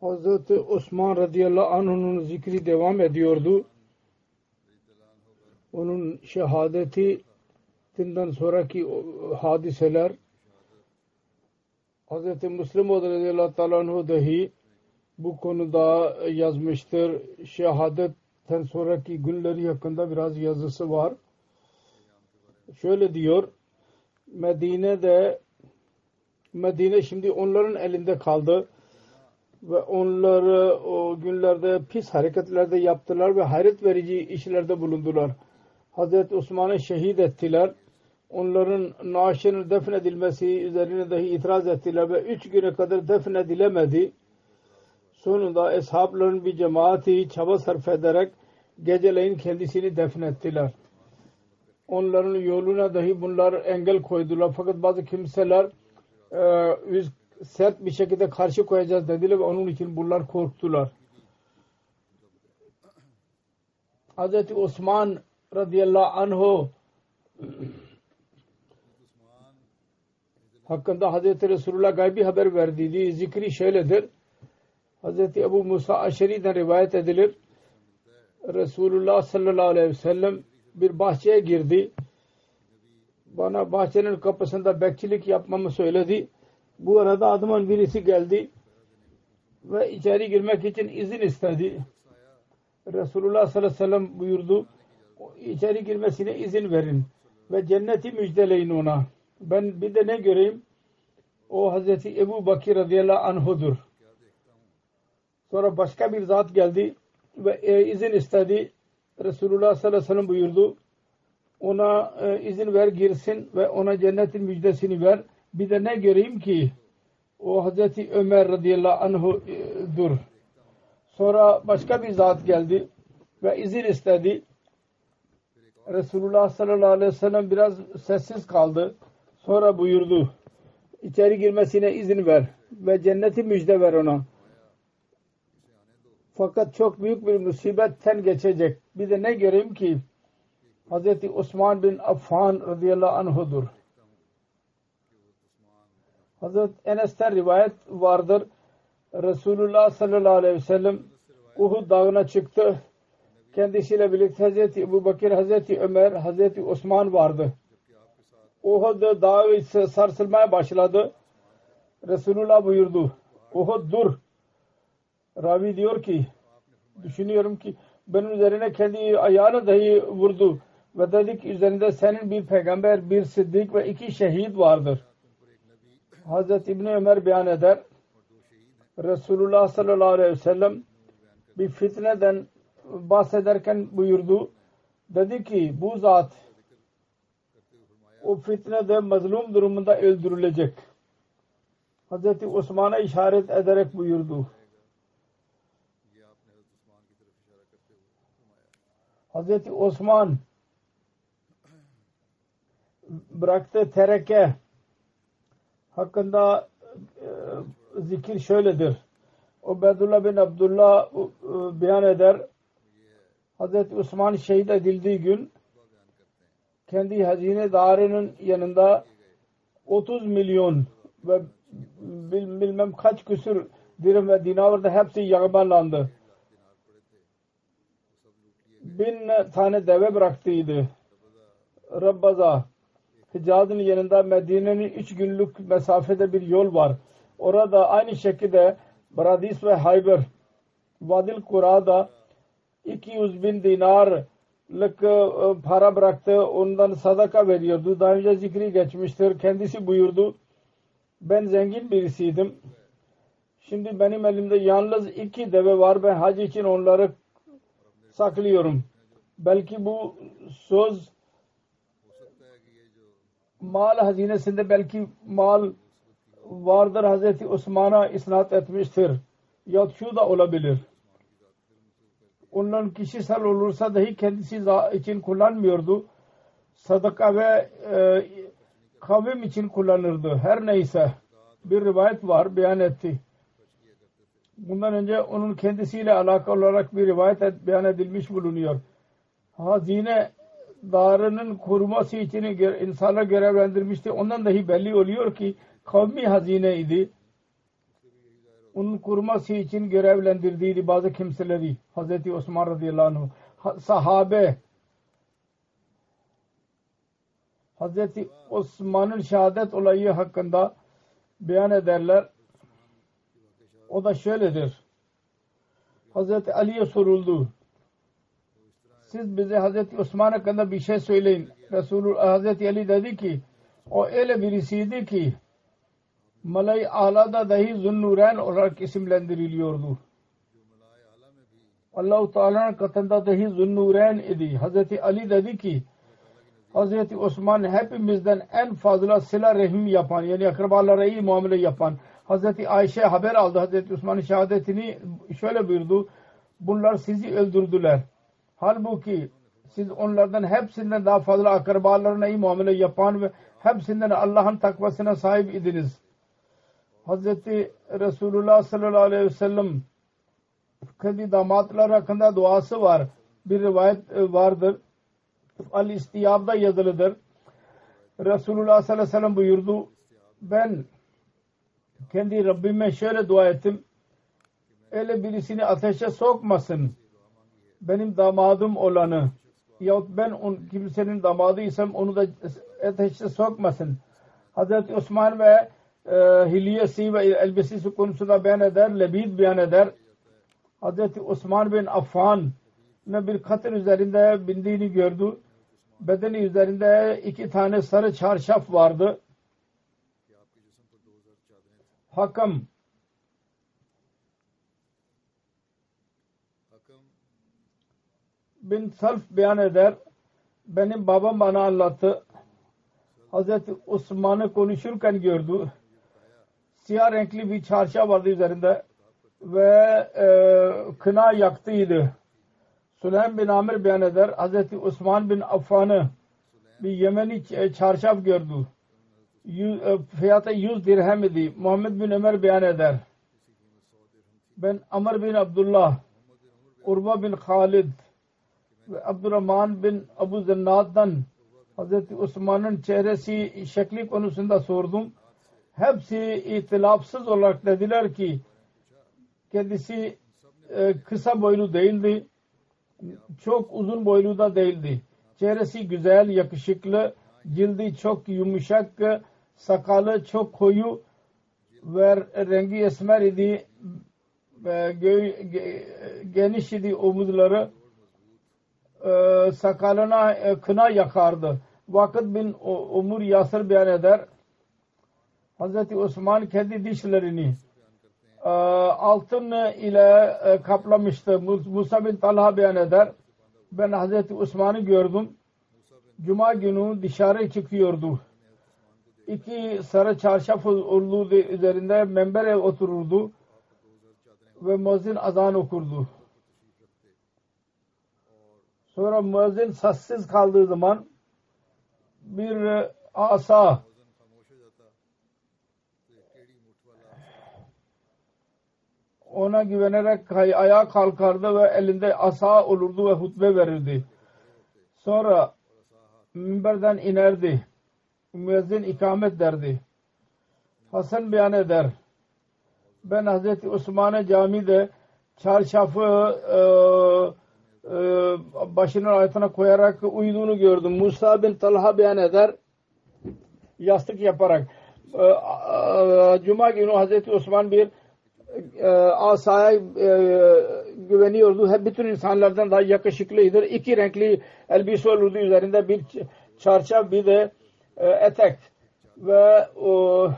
Hazreti Osman radıyallahu anh'ın zikri devam ediyordu. Onun şehadetinden sonraki hadiseler Hazreti Müslim radıyallahu ta'ala dahi bu konuda yazmıştır. Şehadetten sonraki günleri hakkında biraz yazısı var. Şöyle diyor Medine'de Medine şimdi onların elinde kaldı ve onları o günlerde pis hareketlerde yaptılar ve hayret verici işlerde bulundular. Hazreti Osman'ı şehit ettiler. Onların naaşının defnedilmesi üzerine dahi itiraz ettiler ve üç güne kadar defnedilemedi. Sonunda eshabların bir cemaati çaba sarf ederek geceleyin kendisini defnettiler. Onların yoluna dahi bunlar engel koydular. Fakat bazı kimseler e, sert bir şekilde karşı koyacağız dediler ve onun için bunlar korktular. Hz. Osman radıyallahu anh'u hakkında Hz. Resulullah gaybi haber verdiği zikri şöyledir. Hz. Ebu Musa Aşeri'den rivayet edilir. Resulullah sallallahu aleyhi ve sellem bir bahçeye girdi. Bana bahçenin kapısında bekçilik yapmamı söyledi. Bu arada adamın birisi geldi ve içeri girmek için izin istedi. Resulullah sallallahu aleyhi ve sellem buyurdu içeri girmesine izin verin ve cenneti müjdeleyin ona. Ben bir de ne göreyim? O Hazreti Ebu Bakir radıyallahu anhudur. Sonra başka bir zat geldi ve izin istedi. Resulullah sallallahu aleyhi ve sellem buyurdu. Ona izin ver girsin ve ona cennetin müjdesini ver. Bir de ne göreyim ki o Hazreti Ömer radıyallahu anh'dur. Sonra başka bir zat geldi ve izin istedi. Resulullah sallallahu aleyhi ve sellem biraz sessiz kaldı. Sonra buyurdu. İçeri girmesine izin ver ve cenneti müjde ver ona. Fakat çok büyük bir musibetten geçecek. Bir de ne göreyim ki Hazreti Osman bin Affan radıyallahu anh'dur. Hazret Enes'ten rivayet vardır. Resulullah sallallahu aleyhi ve sellem Uhud dağına çıktı. Kendisiyle birlikte Hazreti Ebu Bakir, Hazreti Ömer, Hazreti Osman vardı. Uhud dağı sarsılmaya başladı. Resulullah buyurdu. Uhud dur. Ravi diyor ki düşünüyorum ki benim üzerine kendi ayağını dahi vurdu ve dedik üzerinde senin bir peygamber, bir siddik ve iki şehit vardır. Hazreti İbni Ömer beyan eder. Resulullah sallallahu aleyhi ve sellem bir fitneden bahsederken buyurdu. Dedi ki bu zat o fitnede mazlum durumunda öldürülecek. Hazreti Osman'a işaret ederek buyurdu. Hazreti Osman bıraktı tereke hakkında e, zikir şöyledir. Ubeydullah bin Abdullah e, beyan eder. Hazreti Osman şehit edildiği gün kendi hazinedarının yanında 30 milyon ve bilmem kaç küsür dirhem ve dinar da hepsi yağmalandı. Bin tane deve bıraktıydı. Rabbaza Hicaz'ın yanında Medine'nin üç günlük mesafede bir yol var. Orada aynı şekilde Baradis ve Hayber Vadil Kura'da 200 bin dinarlık e, para bıraktı. Ondan sadaka veriyordu. Daha önce zikri geçmiştir. Kendisi buyurdu. Ben zengin birisiydim. Şimdi benim elimde yalnız iki deve var. Ben hac için onları saklıyorum. Belki bu söz mal hazinesinde belki mal vardır Hazreti Osman'a isnat etmiştir. Ya şu da olabilir. Onların kişisel olursa dahi kendisi için kullanmıyordu. Sadaka ve e, kavim için kullanırdı. Her neyse bir rivayet var beyan etti. Bundan önce onun kendisiyle alakalı olarak bir rivayet beyan edilmiş bulunuyor. Hazine darının koruması için insanlar görevlendirmişti. Ondan dahi belli oluyor ki kavmi hazineydi. Onun koruması için görevlendirdiydi bazı kimseleri. Hazreti Osman radıyallahu anh sahabe Hazreti Osman'ın şehadet olayı hakkında beyan ederler. O da şöyledir. Hazreti Ali'ye soruldu siz bize Hazreti Osman hakkında bir şey söyleyin. Resulullah Hazreti Ali dedi ki o öyle birisiydi ki Malay Ala'da dahi Zunnuren olarak isimlendiriliyordu. Allah-u Teala'nın katında dahi Zunnuren idi. Hazreti Ali dedi ki Hazreti Osman hepimizden en fazla sila rahim yapan yani akrabalara iyi muamele yapan Hazreti Ayşe haber aldı Hazreti Osman'ın şehadetini şöyle buyurdu bunlar sizi öldürdüler Halbuki siz onlardan hepsinden daha fazla akrabalarına iyi muamele yapan ve hepsinden Allah'ın takvasına sahip idiniz. Hazreti Resulullah sallallahu aleyhi ve sellem kendi damatlar hakkında duası var. Bir rivayet e, vardır. Al-İstiyab'da yazılıdır. Resulullah sallallahu aleyhi ve sellem buyurdu. Ben kendi Rabbime şöyle dua ettim. Öyle birisini ateşe sokmasın benim damadım olanı yahut ben on, kimsenin damadıysam onu da ateşe sokmasın. Hazreti Osman ve e, hilyesi ve elbisesi konusunda beyan eder, lebid beyan eder. Hazreti Osman bin Affan ne bir katır üzerinde bindiğini gördü. Bedeni üzerinde iki tane sarı çarşaf vardı. Hakam bin Salf beyan eder. Benim babam bana anlattı. Hazreti Osman'ı konuşurken gördü. Siyah renkli bir çarşaf vardı üzerinde ve e, kına yaktıydı. Süleym bin Amir beyan eder. Hazreti Osman bin Affan'ı bir Yemeni çarşaf gördü. Yüz, e, fiyatı 100 dirhem idi. Muhammed bin Ömer beyan eder. Ben Amr bin Abdullah, Urba bin Khalid, Abdurrahman bin Abu Zennad'dan Hazreti Osman'ın çehresi şekli konusunda sordum. Hepsi itilafsız olarak dediler ki kendisi e, kısa boylu değildi. Çok uzun boylu da değildi. Çehresi güzel, yakışıklı, cildi çok yumuşak, sakalı çok koyu ve rengi esmer idi. Ve geniş idi omuzları e, sakalına e, kına yakardı. Vakit bin Umur Yasir beyan eder. Hazreti Osman kendi dişlerini e, altın ile kaplamıştı. Musa bin Talha beyan eder. Ben Hazreti Osman'ı gördüm. Cuma günü dışarı çıkıyordu. İki sarı çarşaf olduğu üzerinde membere otururdu ve müezzin azan okurdu. Sonra müezzin sessiz kaldığı zaman bir e, asa ona güvenerek ayağa kalkardı ve elinde asa olurdu ve hutbe verirdi. Sonra minberden inerdi. Müezzin ikamet derdi. Hasan beyan eder. Ben Hazreti Osman'a camide çarşafı e, başının altına koyarak uyuduğunu gördüm. Musa bin Talha beyan eder. Yastık yaparak. E, e, Cuma günü Hazreti Osman bir e, asaya e, güveniyordu. Hep bütün insanlardan daha yakışıklıydır. İki renkli elbise olurdu üzerinde bir çarşaf bir de e, etek ve o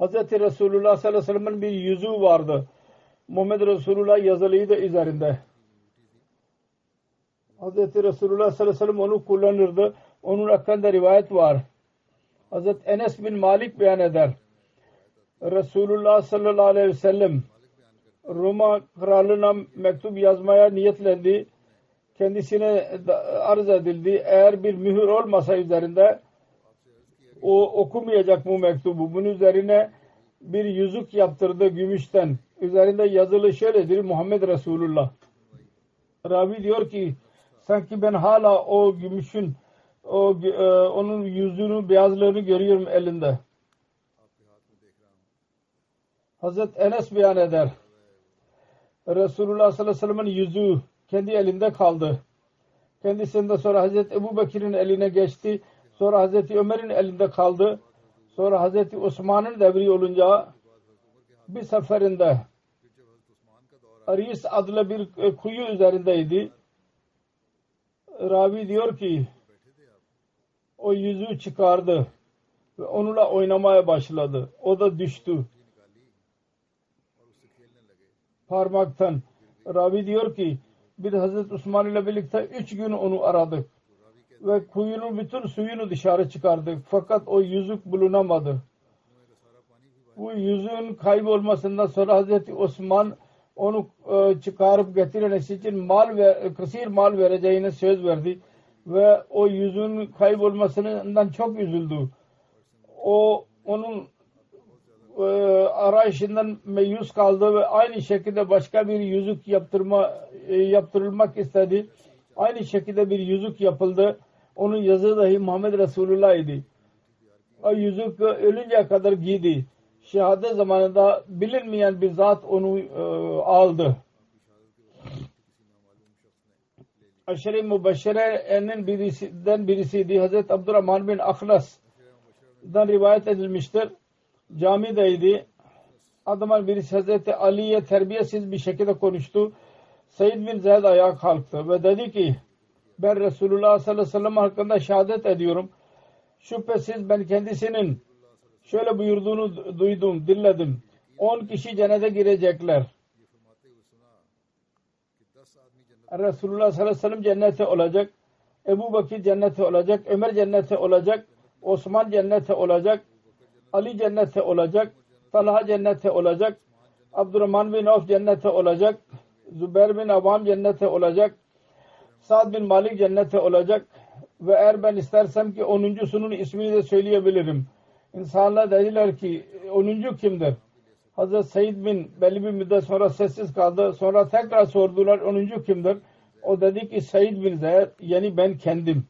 Hz. Resulullah sallallahu aleyhi ve sellem'in bir yüzü vardı. Muhammed Resulullah yazılıydı üzerinde. Hz. Resulullah sallallahu aleyhi ve sellem onu kullanırdı. Onun hakkında rivayet var. Hz. Enes bin Malik beyan eder. Resulullah sallallahu aleyhi ve sellem Roma kralına mektup yazmaya niyetlendi. Kendisine arz edildi. Eğer bir mühür olmasa üzerinde o okumayacak bu mektubu. Bunun üzerine bir yüzük yaptırdı gümüşten. Üzerinde yazılı şöyledir Muhammed Resulullah. Ravi diyor ki sanki ben hala o gümüşün o e, onun yüzünü beyazlığını görüyorum elinde. Hazret Enes beyan eder. Resulullah sallallahu aleyhi ve sellem'in yüzü kendi elinde kaldı. Kendisinden sonra Hazreti Ebu Bekir'in eline geçti. Sonra Hazreti Ömer'in elinde kaldı. Sonra Hazreti Osman'ın devri olunca bir seferinde Aris adlı bir kuyu üzerindeydi. Ravi diyor ki o yüzü çıkardı ve onunla oynamaya başladı. O da düştü. Parmaktan. Ravi diyor ki bir Hazreti Osman ile birlikte üç gün onu aradık ve kuyunun bütün suyunu dışarı çıkardık. Fakat o yüzük bulunamadı. Bu yüzüğün kaybolmasından sonra Hazreti Osman onu e, çıkarıp getirmesi için mal ve kısir mal vereceğine söz verdi ve o yüzüğün kaybolmasından çok üzüldü. O onun e, arayışından meyus kaldı ve aynı şekilde başka bir yüzük yaptırma e, yaptırılmak istedi. Aynı şekilde bir yüzük yapıldı. Onun yazı dahi Muhammed Resulullah idi. O yüzük ölünceye kadar giydi. Şehadet zamanında bilinmeyen bir zat onu e, aldı. Aşere-i Mübeşşere'nin birisinden birisiydi. Hazreti Abdurrahman bin Akhlas'dan rivayet edilmiştir. Camideydi. Adamın birisi Hazreti Ali'ye terbiyesiz bir şekilde konuştu. Said bin Zeyd ayağa kalktı ve dedi ki ben Resulullah sallallahu aleyhi ve sellem hakkında şehadet ediyorum. Şüphesiz ben kendisinin şöyle buyurduğunu duydum, dinledim. On kişi cennete girecekler. Resulullah sallallahu aleyhi ve sellem cennete olacak. Ebu Bakir cennete olacak. Ömer cennete olacak. Osman cennete olacak. Ali cennete olacak. Talha cennete olacak. Abdurrahman bin Avf cennete olacak. Zübeyir bin Avam cennete olacak. Sa'd bin Malik cennete olacak ve eğer ben istersem ki onuncusunun ismini de söyleyebilirim. İnsanlar dediler ki onuncu kimdir? Hazreti Said bin belli bir müddet sonra sessiz kaldı. Sonra tekrar sordular onuncu kimdir? O dedi ki Said bin Zeyd yani ben kendim.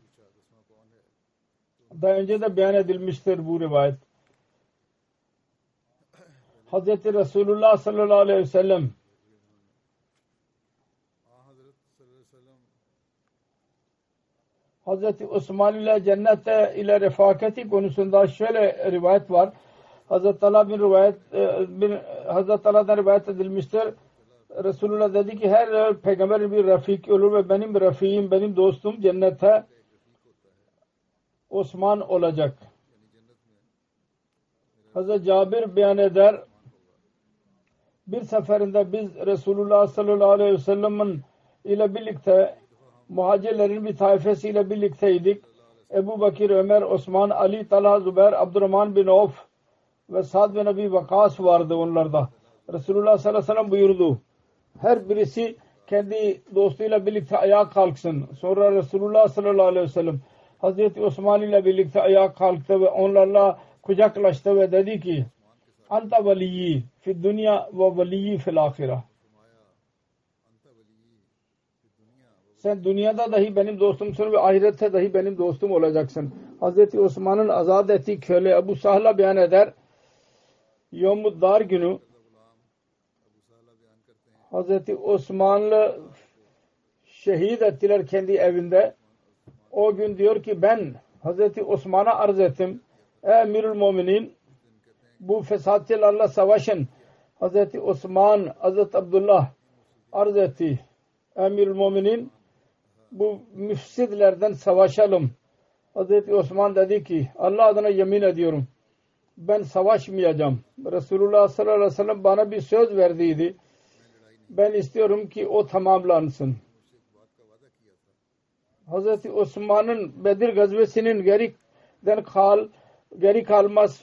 Daha önce de beyan edilmiştir bu rivayet. Hazreti Resulullah sallallahu aleyhi ve sellem Hazreti Osman ile cennette ile refakati konusunda şöyle rivayet var. Hazreti Allah bin rivayet e, bin, Hazreti Allah'dan rivayet edilmiştir. Resulullah dedi ki her peygamber bir rafik olur ve benim rafiğim, benim dostum cennette Osman olacak. Hazreti Cabir beyan eder bir seferinde biz Resulullah sallallahu aleyhi ve sellem'in ile birlikte muhacirlerin bir tayfesiyle birlikteydik. Ebu Bakir, Ömer, Osman, Ali, Talha, Zübeyir, Abdurrahman bin Of ve Sad bin Abi Vakas vardı onlarda. Resulullah sallallahu aleyhi ve sellem buyurdu. Her birisi kendi dostuyla birlikte ayağa kalksın. Sonra Resulullah sallallahu aleyhi ve sellem Hazreti Osman ile birlikte ayağa kalktı ve onlarla kucaklaştı ve dedi ki Anta veliyyi fi dünya ve veliyyi fil ahireh sen dünyada dahi benim dostumsun ve ahirette dahi benim dostum olacaksın. Hazreti Osman'ın azat ettiği köle Ebu Sahla beyan eder. Yomud günü Hazreti Osmanlı şehit ettiler kendi evinde. O gün diyor ki ben Hazreti Osman'a arz ettim. Ey Emirül Muminin bu fesatçılarla savaşın. Hazreti Osman, Hazreti Abdullah arz etti. Emirül Muminin bu müfsidlerden savaşalım. Hazreti Osman dedi ki Allah adına yemin ediyorum ben savaşmayacağım. Resulullah sallallahu aleyhi ve sellem bana bir söz verdiydi. Ben istiyorum ki o tamamlansın. Hazreti Osman'ın Bedir gazvesinin geriden kal, geri kalmaz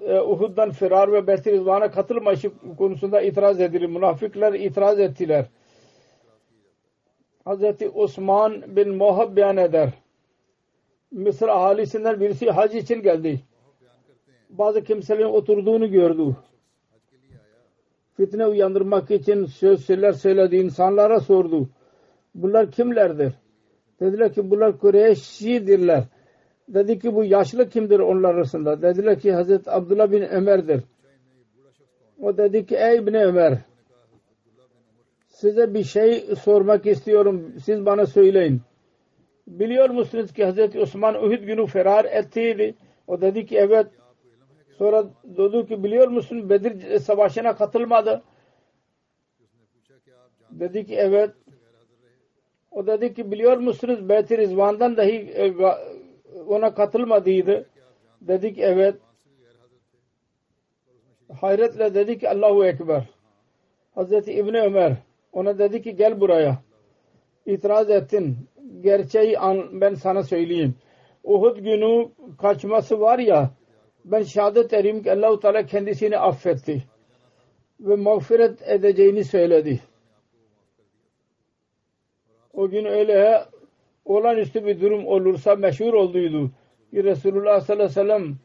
e, Uhud'dan firar ve Betir Rızvan'a katılmayışı konusunda itiraz edilir. Münafıklar itiraz ettiler. Hazreti Osman bin Muhab beyan eder. Mısır ahalisinden birisi hac için geldi. Bazı kimselerin oturduğunu gördü. Fitne uyandırmak için sözler söyledi. insanlara sordu. Bunlar kimlerdir? Dediler ki bunlar Kureyşidirler. Dedi ki bu yaşlı kimdir onlar arasında? Dediler ki Hazreti Abdullah bin Ömer'dir. O dedi ki ey İbni Ömer size bir şey sormak istiyorum. Siz bana söyleyin. Biliyor musunuz ki Hazreti Osman Uhud günü ferar ettiydi. O dedi ki evet. Sonra dedi ki biliyor musun Bedir savaşına katılmadı. Dedi ki evet. O dedi ki biliyor musunuz Beyt-i Rizvan'dan dahi e, ona katılmadıydı. Dedik evet. Hayretle dedi ki Allahu Ekber. Hazreti İbni Ömer ona dedi ki gel buraya. İtiraz ettin. Gerçeği an, ben sana söyleyeyim. Uhud günü kaçması var ya ben şehadet ederim ki Allah-u Teala kendisini affetti. Ve mağfiret edeceğini söyledi. O gün öyle olağanüstü bir durum olursa meşhur olduydu. Ki Resulullah sallallahu aleyhi ve sellem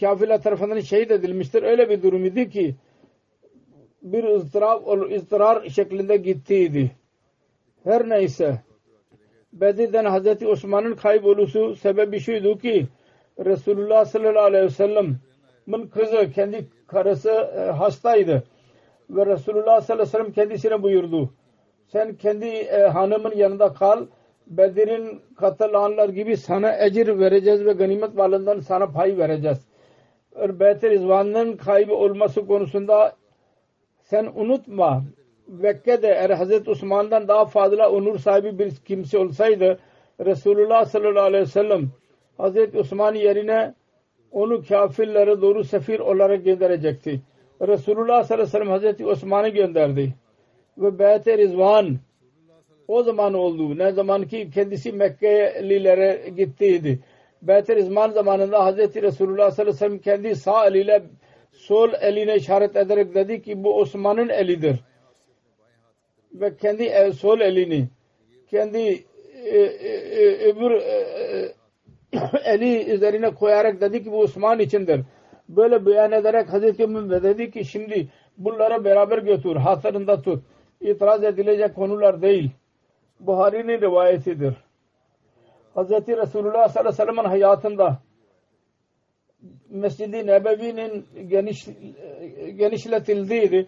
kafirler tarafından şehit edilmiştir. Öyle bir durum idi ki bir ızdırap, ızdırar şeklinde gittiydi. Her neyse Bedir'den Hazreti Osman'ın kayboluşu sebebi şuydu ki Resulullah sallallahu aleyhi ve sellem'in kızı kendi karısı e, hastaydı ve Resulullah sallallahu aleyhi ve sellem kendisine buyurdu sen kendi e, hanımın yanında kal Bedir'in katılanlar gibi sana ecir vereceğiz ve ganimet malından sana pay vereceğiz. Beyt-i Rizvan'ın kaybı olması konusunda sen unutma Mekke'de eğer Hazreti Osman'dan daha fazla onur sahibi bir kimse olsaydı Resulullah sallallahu aleyhi ve sellem Hazreti Osman yerine onu kafirlere doğru sefir olarak gönderecekti. Resulullah sallallahu aleyhi ve sellem Hazreti Osman'ı gönderdi. Ve Beyt-i Rizvan o zaman oldu. Ne zaman ki kendisi Mekkelilere gittiydi. Beyt-i Rizvan zamanında Hazreti Resulullah sallallahu aleyhi ve sellem kendi sağ eliyle sol eline işaret ederek dedi ki bu Osman'ın elidir. Ve kendi sol elini kendi e, e, e, öbür eli üzerine koyarak dedi ki bu Osman içindir. Böyle beyan ederek Hazreti Ömer dedi ki şimdi bunlara beraber götür, hatırında tut. İtiraz edilecek konular değil. Buhari'nin rivayetidir. Hazreti Resulullah sallallahu aleyhi ve sellem'in hayatında Mescid-i Nebevi'nin geniş, genişletildiydi.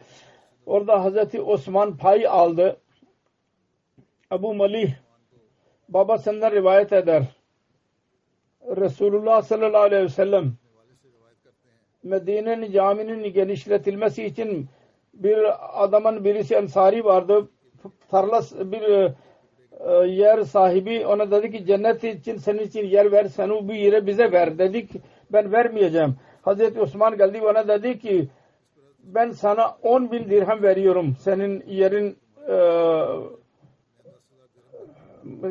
Orada Hazreti Osman pay aldı. Abu Malih babasından rivayet eder. Resulullah sallallahu aleyhi ve sellem Medine'nin caminin genişletilmesi için bir adamın birisi ensari vardı. Tarlas bir e, yer sahibi ona dedi ki cennet için senin için yer ver sen bu yere bize ver dedik ben vermeyeceğim. Hazreti Osman geldi ona dedi ki ben sana 10 bin dirhem veriyorum senin yerin e,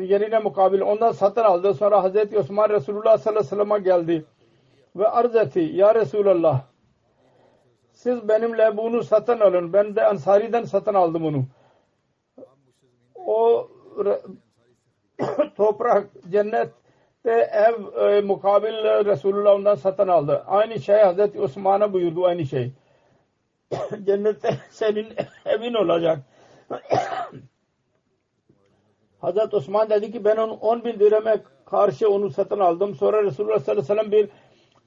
yerine mukabil ondan satın aldı. Sonra Hazreti Osman Resulullah sallallahu aleyhi ve sellem'e geldi ve arz etti. Ya Resulallah siz benimle bunu satın alın. Ben de Ansari'den satın aldım onu. O toprak cennet ev e, mukabil Resulullah ondan satın aldı. Aynı şey Hazreti Osman'a buyurdu aynı şey. Cennette senin evin olacak. Hazreti Osman dedi ki ben onu 10 bin dirheme karşı onu satın aldım. Sonra Resulullah sallallahu aleyhi ve sellem bir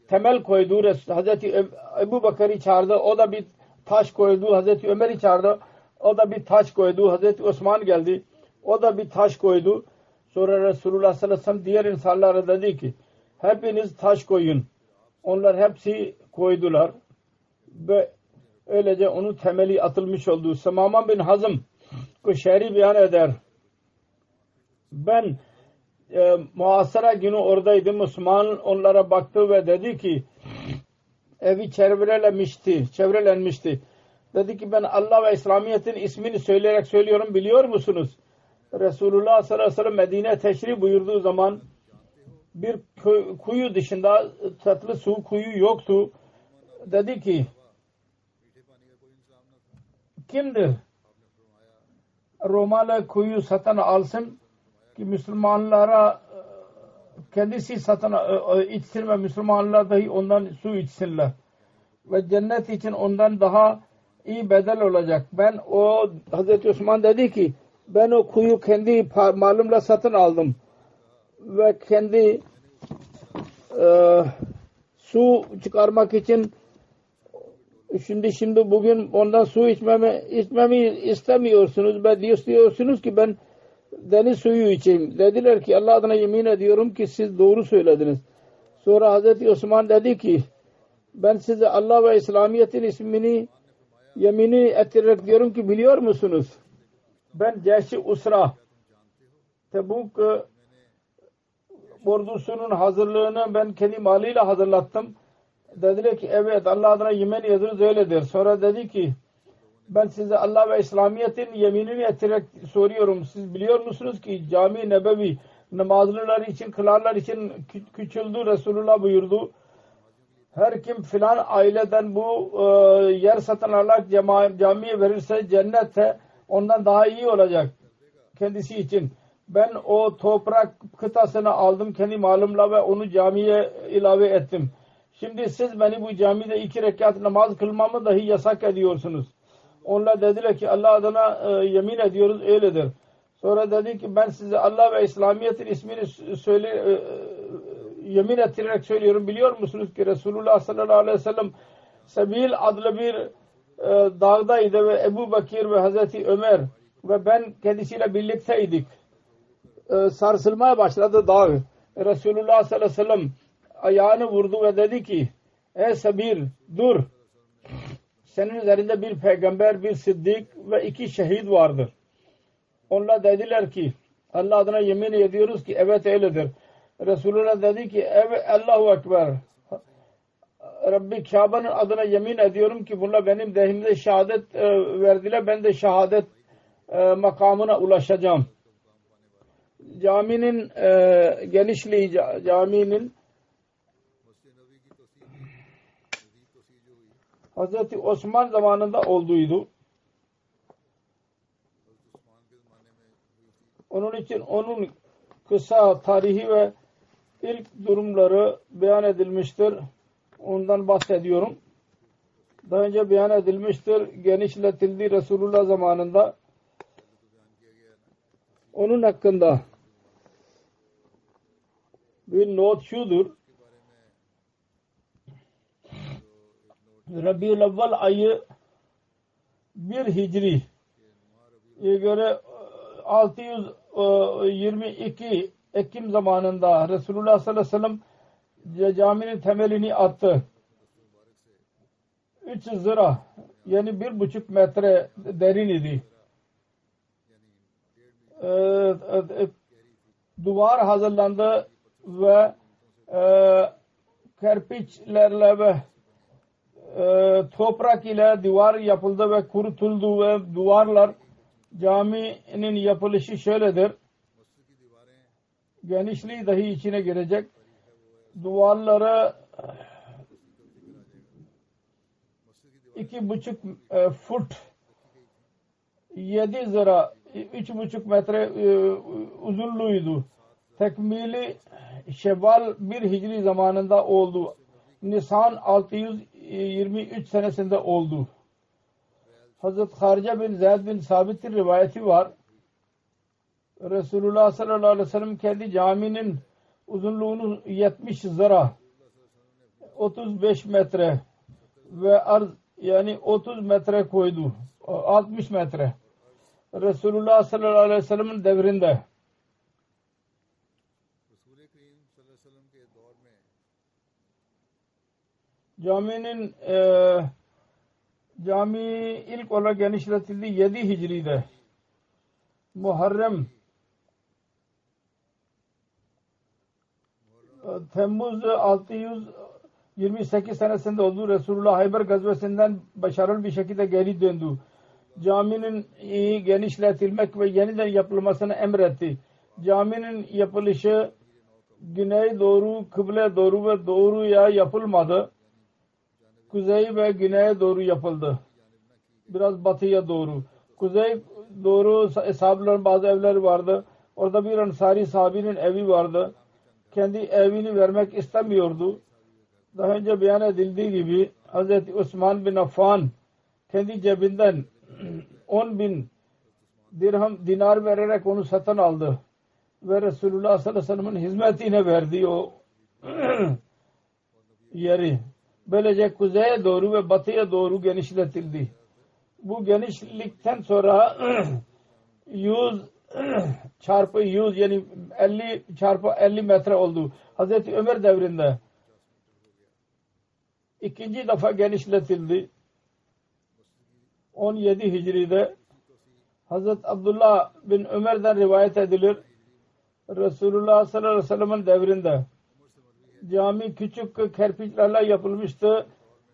temel koydu. Hazreti Ebu Bakar'ı çağırdı. O da bir taş koydu. Hazreti Ömer'i çağırdı. O da bir taş koydu. Hazreti Osman geldi. O da bir taş koydu. Sonra Resulullah sallallahu aleyhi ve sellem diğer insanlara dedi ki hepiniz taş koyun. Onlar hepsi koydular. Ve öylece onun temeli atılmış oldu. Samama bin Hazım bu şehri beyan eder. Ben e, muhasara günü oradaydım. Osman onlara baktı ve dedi ki evi çevrelenmişti. Çevrelenmişti. Dedi ki ben Allah ve İslamiyet'in ismini söyleyerek söylüyorum biliyor musunuz? Resulullah sallallahu aleyhi ve sellem Medine teşrif buyurduğu zaman bir kuyu dışında tatlı su kuyu yoktu. Dedi ki kimdir? Romalı kuyu satın alsın ki Müslümanlara kendisi satın e, e, içsin ve Müslümanlar dahi ondan su içsinler. Ve cennet için ondan daha iyi bedel olacak. Ben o Hazreti Osman dedi ki ben o kuyu kendi malımla satın aldım. Ve kendi e, su çıkarmak için şimdi şimdi bugün ondan su içmemi, içmemi istemiyorsunuz. Ben diyorsunuz ki ben deniz suyu içeyim. Dediler ki Allah adına yemin ediyorum ki siz doğru söylediniz. Sonra Hazreti Osman dedi ki ben size Allah ve İslamiyet'in ismini yemini ettirerek diyorum ki biliyor musunuz? Ben Ceşi Usra Tebuk e, ordusunun hazırlığını ben kendi maliyle hazırlattım. Dediler ki evet Allah adına yemin ediyoruz öyledir. Sonra dedi ki ben size Allah ve İslamiyet'in yeminini ettirerek soruyorum. Siz biliyor musunuz ki cami nebevi namazlılar için, kılarlar için küçüldü. Resulullah buyurdu. Her kim filan aileden bu e, yer satın alarak camiye verirse cennette ondan daha iyi olacak kendisi için. Ben o toprak kıtasını aldım kendi malımla ve onu camiye ilave ettim. Şimdi siz beni bu camide iki rekat namaz kılmamı dahi yasak ediyorsunuz. Onlar dediler ki Allah adına e, yemin ediyoruz öyledir. Sonra dedi ki ben size Allah ve İslamiyet'in ismini söyle e, e, yemin ettirerek söylüyorum. Biliyor musunuz ki Resulullah sallallahu aleyhi ve sellem Sebil adlı bir e, dağdaydı ve Ebu Bakir ve Hazreti Ömer ve ben kendisiyle birlikteydik. E, sarsılmaya başladı dağ. Resulullah sallallahu aleyhi ve sellem ayağını vurdu ve dedi ki Ey Sabir dur senin üzerinde bir peygamber, bir siddik ve iki şehit vardır. Onlar dediler ki Allah adına yemin ediyoruz ki evet öyledir. Resulullah dedi ki evet Allahu Ekber. Rabbi Kabe'nin adına yemin ediyorum ki bunlar benim dehimde şehadet e, verdiler. Ben de şehadet e, makamına ulaşacağım. Caminin e, genişliği caminin Hazreti Osman zamanında olduydu. Onun için onun kısa tarihi ve ilk durumları beyan edilmiştir. Ondan bahsediyorum. Daha önce beyan edilmiştir. Genişletildi Resulullah zamanında. Onun hakkında bir not şudur. Rabiul Avval ayı bir hicri göre 622 e, Ekim zamanında Resulullah sallallahu aleyhi ve sellem caminin temelini attı. 3 zira yani bir buçuk metre derin idi. Duvar hazırlandı ve e, kerpiçlerle ve e, toprak ile duvar yapıldı ve kurutuldu ve duvarlar caminin yapılışı şöyledir. Genişliği dahi içine girecek. Duvarları iki buçuk e, fut yedi zira üç buçuk metre e, uzunluğuydu. Tekmili Şevval bir hicri zamanında oldu. Nisan 623 senesinde oldu. Hazret Harice bin Zeyd bin Sabit'in rivayeti var. Resulullah sallallahu aleyhi ve sellem kendi caminin uzunluğunun 70 zara 35 metre ve arz yani 30 metre koydu. 60 metre. Resulullah sallallahu aleyhi ve sellem'in devrinde caminin e, cami ilk olarak genişletildi 7 Hicri'de Muharrem Temmuz 628 senesinde oldu. Resulullah Hayber gazvesinden başarılı bir şekilde geri döndü. Caminin iyi genişletilmek ve yeniden yapılmasını emretti. Caminin yapılışı güney doğru, kıble doğru ve doğruya yapılmadı. Kuzey ve güneye doğru yapıldı. Biraz batıya doğru. Kuzey doğru sahabeler bazı evler vardı. Orada bir ansari sahabinin evi vardı. Kendi evini vermek istemiyordu. Daha önce beyan edildiği gibi Hz. Osman bin Affan kendi cebinden 10 bin dirham dinar vererek onu satın aldı. Ve Resulullah sallallahu aleyhi ve sellem'in hizmetine verdi o yeri. Böylece kuzeye doğru ve batıya doğru genişletildi. Bu genişlikten sonra 100 çarpı 100 yani 50 çarpı 50 metre oldu. Hazreti Ömer devrinde ikinci defa genişletildi. 17 Hicri'de Hazreti Abdullah bin Ömer'den rivayet edilir. Resulullah sallallahu aleyhi ve sellem'in devrinde cami küçük kerpiçlerle yapılmıştı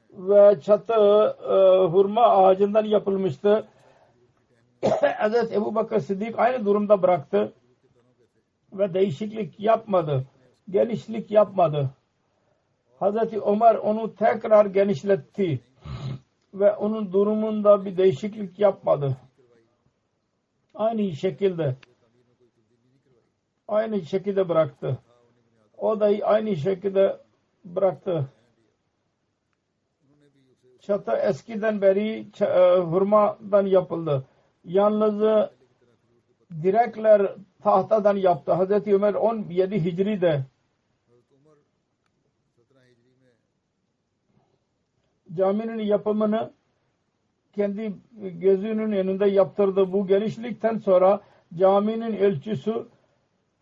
ve çatı e, hurma ağacından yapılmıştı. Hz. Ebu Bakır Sıddık aynı durumda bıraktı ve değişiklik yapmadı. Genişlik yapmadı. Hz. Ömer onu tekrar genişletti ve onun durumunda bir değişiklik yapmadı. Aynı şekilde aynı şekilde bıraktı. O da aynı şekilde bıraktı. Çatı eskiden beri e, hurmadan yapıldı. Yalnız direkler tahtadan yaptı. Hazreti Ömer 17 Hicri'de caminin yapımını kendi gözünün önünde yaptırdı. Bu genişlikten sonra caminin ölçüsü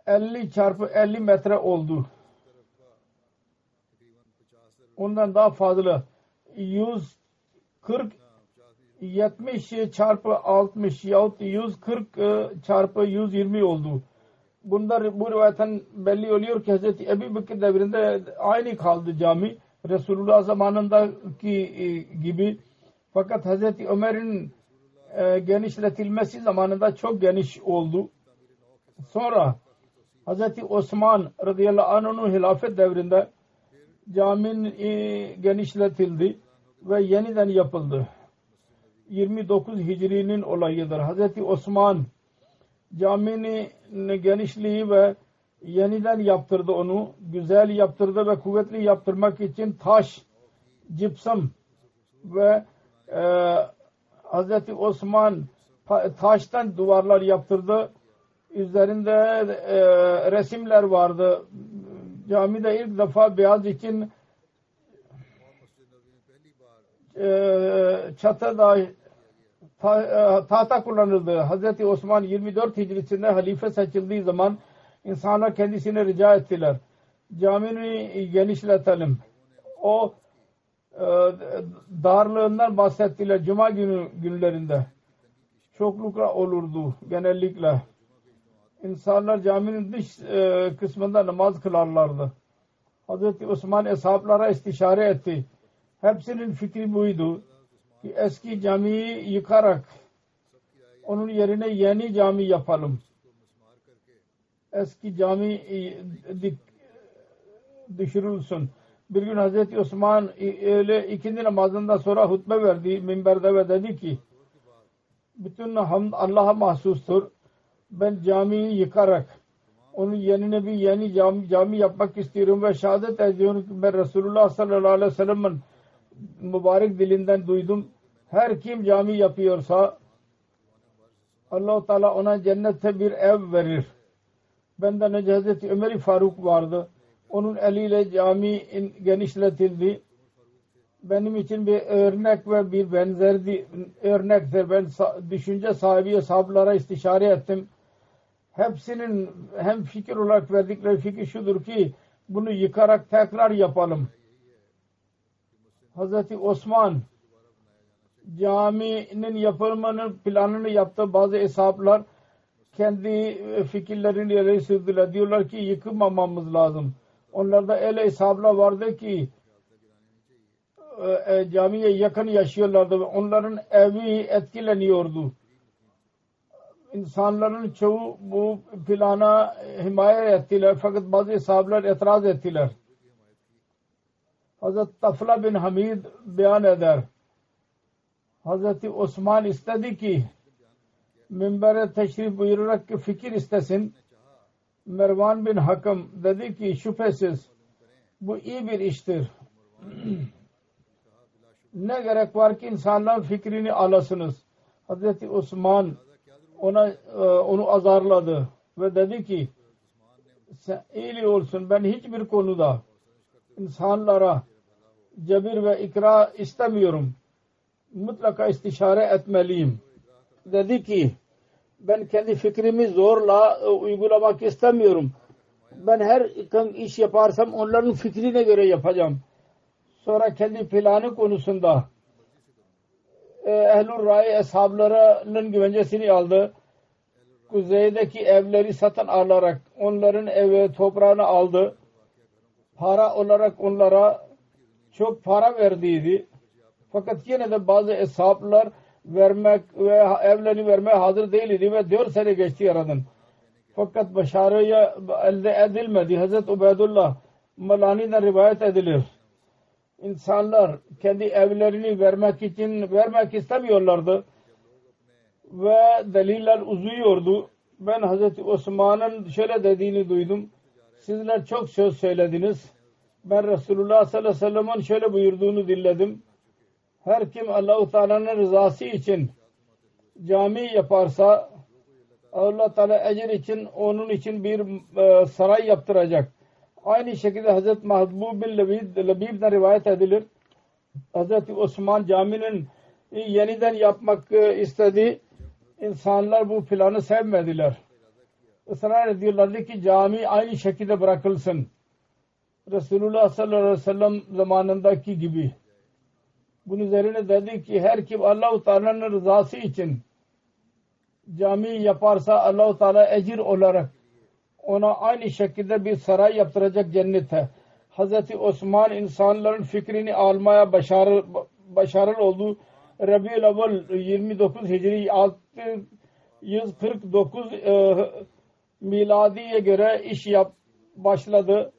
50 çarpı 50 metre oldu. Ondan daha fazla 140 70 çarpı 60 yahut 140 e, çarpı 120 oldu. Bunlar bu rivayetten belli oluyor ki Hz. Ebu Bekir devrinde aynı kaldı cami. Resulullah zamanındaki e, gibi. Fakat Hz. Ömer'in e, genişletilmesi zamanında çok geniş oldu. Sonra Hz. Osman radıyallahu anh'ın hilafet devrinde caminin genişletildi ve yeniden yapıldı. 29 Hicri'nin olayıdır. Hz. Osman caminin genişliği ve yeniden yaptırdı onu. Güzel yaptırdı ve kuvvetli yaptırmak için taş, cipsam ve e, Hz. Osman taştan duvarlar yaptırdı. Üzerinde e, resimler vardı. Camide ilk defa beyaz için çatıda ta, e, tahta kullanıldı. Hazreti Osman 24 Hicrisinde halife seçildiği zaman insanlar kendisine rica ettiler. Camini genişletelim. O e, darlığından bahsettiler Cuma günü günlerinde. Çoklukla olurdu genellikle. İnsanlar caminin dış e, kısmında namaz kılarlardı. Hazreti Osman eshablara istişare etti. Hepsinin fikri buydu ki eski camiyi yıkarak onun yerine yeni cami yapalım. Eski cami düşürülsün. Bir gün Hazreti Osman öyle ikindi namazından sonra hutbe verdi minberde ve dedi ki bütün hamd Allah'a mahsustur. Ben camiyi yıkarak onun yerine bir yeni cami, cami yapmak istiyorum ve şehadet ediyorum ki ben Resulullah sallallahu aleyhi ve sellem'in mübarek dilinden duydum. Her kim cami yapıyorsa Allah-u Teala ona cennette bir ev verir. Benden önce Hazreti Ömer Faruk vardı. Onun eliyle cami genişletildi. Benim için bir örnek ve bir benzerdi örnektir. Ben düşünce sahibi hesaplara istişare ettim. Hepsinin hem fikir olarak verdikleri fikir şudur ki bunu yıkarak tekrar yapalım. Hazreti Osman caminin yapılmanın planını yaptı. Bazı hesaplar kendi e, fikirlerini ileri sürdüler. Diyorlar ki yıkılmamamız lazım. Onlarda öyle hesaplar vardı ki e, e, camiye yakın yaşıyorlardı onların evi etkileniyordu. İnsanların çoğu bu plana himaye ettiler fakat bazı hesaplar itiraz ettiler. Hazreti Tafla bin Hamid beyan eder. Hazreti Osman istedi ki minbere teşrif buyurarak ki fikir istesin. Mervan bin Hakım dedi ki şüphesiz bu iyi bir iştir. ne gerek var ki insanların fikrini alasınız. Hazreti Osman ona e, onu azarladı ve dedi ki iyili olsun ben hiçbir konuda insanlara cebir ve ikra istemiyorum. Mutlaka istişare etmeliyim. Dedi ki ben kendi fikrimi zorla e, uygulamak istemiyorum. Ben her iş yaparsam onların fikrine göre yapacağım. Sonra kendi planı konusunda e, Ehlul Ray eshablarının güvencesini aldı. Kuzeydeki evleri satın alarak onların evi toprağını aldı. Para olarak onlara çok para verdiydi. Fakat yine de bazı hesaplar vermek ve evlerini vermeye hazır değildi ve dört sene geçti aradan. Fakat başarıya elde edilmedi. Hazreti Ubeydullah Malani'den rivayet edilir. İnsanlar kendi evlerini vermek için vermek istemiyorlardı. Ve deliller uzuyordu. Ben Hazreti Osman'ın şöyle dediğini duydum. Sizler çok söz söylediniz. Ben Resulullah sallallahu aleyhi ve sellem'in şöyle buyurduğunu dinledim her kim Allah-u Teala'nın rızası için cami yaparsa Allah Teala ecir için onun için bir e, saray yaptıracak. Aynı şekilde Hazreti Mahbub bin Labib, Labib'den rivayet edilir. Hazreti Osman caminin yeniden yapmak e, istedi. İnsanlar bu planı sevmediler. Israr ediyorlardı ki cami aynı şekilde bırakılsın. Resulullah sallallahu aleyhi ve sellem zamanındaki gibi. Bunun üzerine dedi ki her kim Allah-u Teala'nın rızası için cami yaparsa Allah-u Teala ecir olarak ona aynı şekilde bir saray yaptıracak cennete. Hazreti Osman insanların fikrini almaya başarı, başarılı oldu. Rabi'ül Avval 29 Hicri 649 e, miladiye göre iş yap başladı.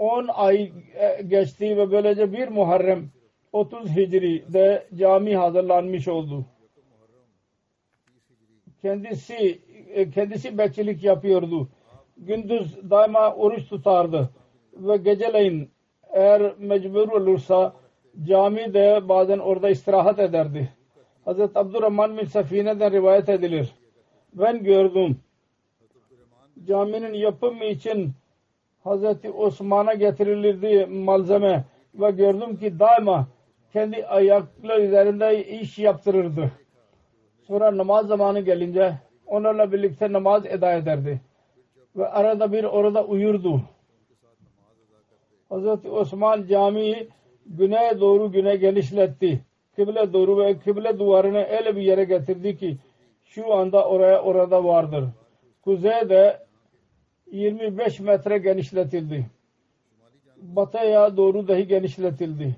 10 ay e, geçti ve böylece bir Muharrem 30 Hicri'de cami hazırlanmış oldu. Kendisi e, kendisi bekçilik yapıyordu. Gündüz daima oruç tutardı ve geceleyin eğer mecbur olursa camide bazen orada istirahat ederdi. Hazreti Abdurrahman bin Safine'den rivayet edilir. Ben gördüm. Caminin yapımı için Hazreti Osman'a getirilirdi malzeme ve gördüm ki daima kendi ayakları üzerinde iş yaptırırdı. Sonra namaz zamanı gelince onlarla birlikte namaz eda ederdi. Ve arada bir orada uyurdu. Hazreti Osman camiyi güneye doğru güne genişletti. Kıble doğru ve kıble duvarını öyle bir yere getirdi ki şu anda oraya orada vardır. Kuzeyde 25 metre genişletildi. Batıya doğru dahi genişletildi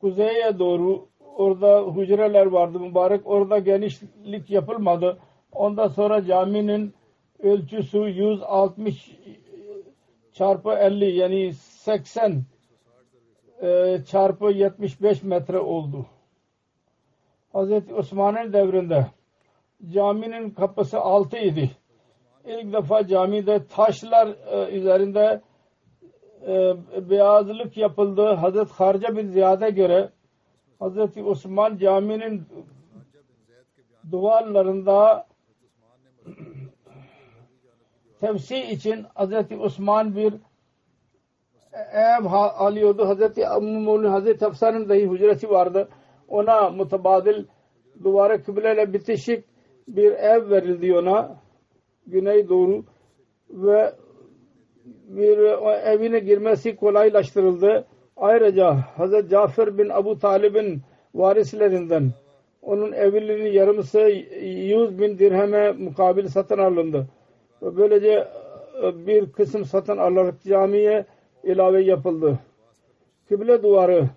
kuzeye doğru orada hücreler vardı mübarek. Orada genişlik yapılmadı. Ondan sonra caminin ölçüsü 160 çarpı 50 yani 80 e, çarpı 75 metre oldu. Hazreti Osman'ın devrinde caminin kapısı 6 idi. İlk defa camide taşlar e, üzerinde e, beyazlık yapıldı. Hazret Harca bin Ziyad'e göre Hazreti Osman caminin duvarlarında tevsi için Hazreti Osman bir ev alıyordu. Hazreti Ammu'nun Hazreti Hafsa'nın dahi hücresi vardı. Ona mutabadil duvara kıbleyle bitişik bir ev verildi ona. Güney doğru ve bir evine girmesi kolaylaştırıldı. Ayrıca Hazreti Cafer bin Abu Talib'in varislerinden onun evliliğinin yarımısı 100 bin dirheme mukabil satın alındı. Böylece e, bir kısım satın alarak camiye ilave yapıldı. Kıble duvarı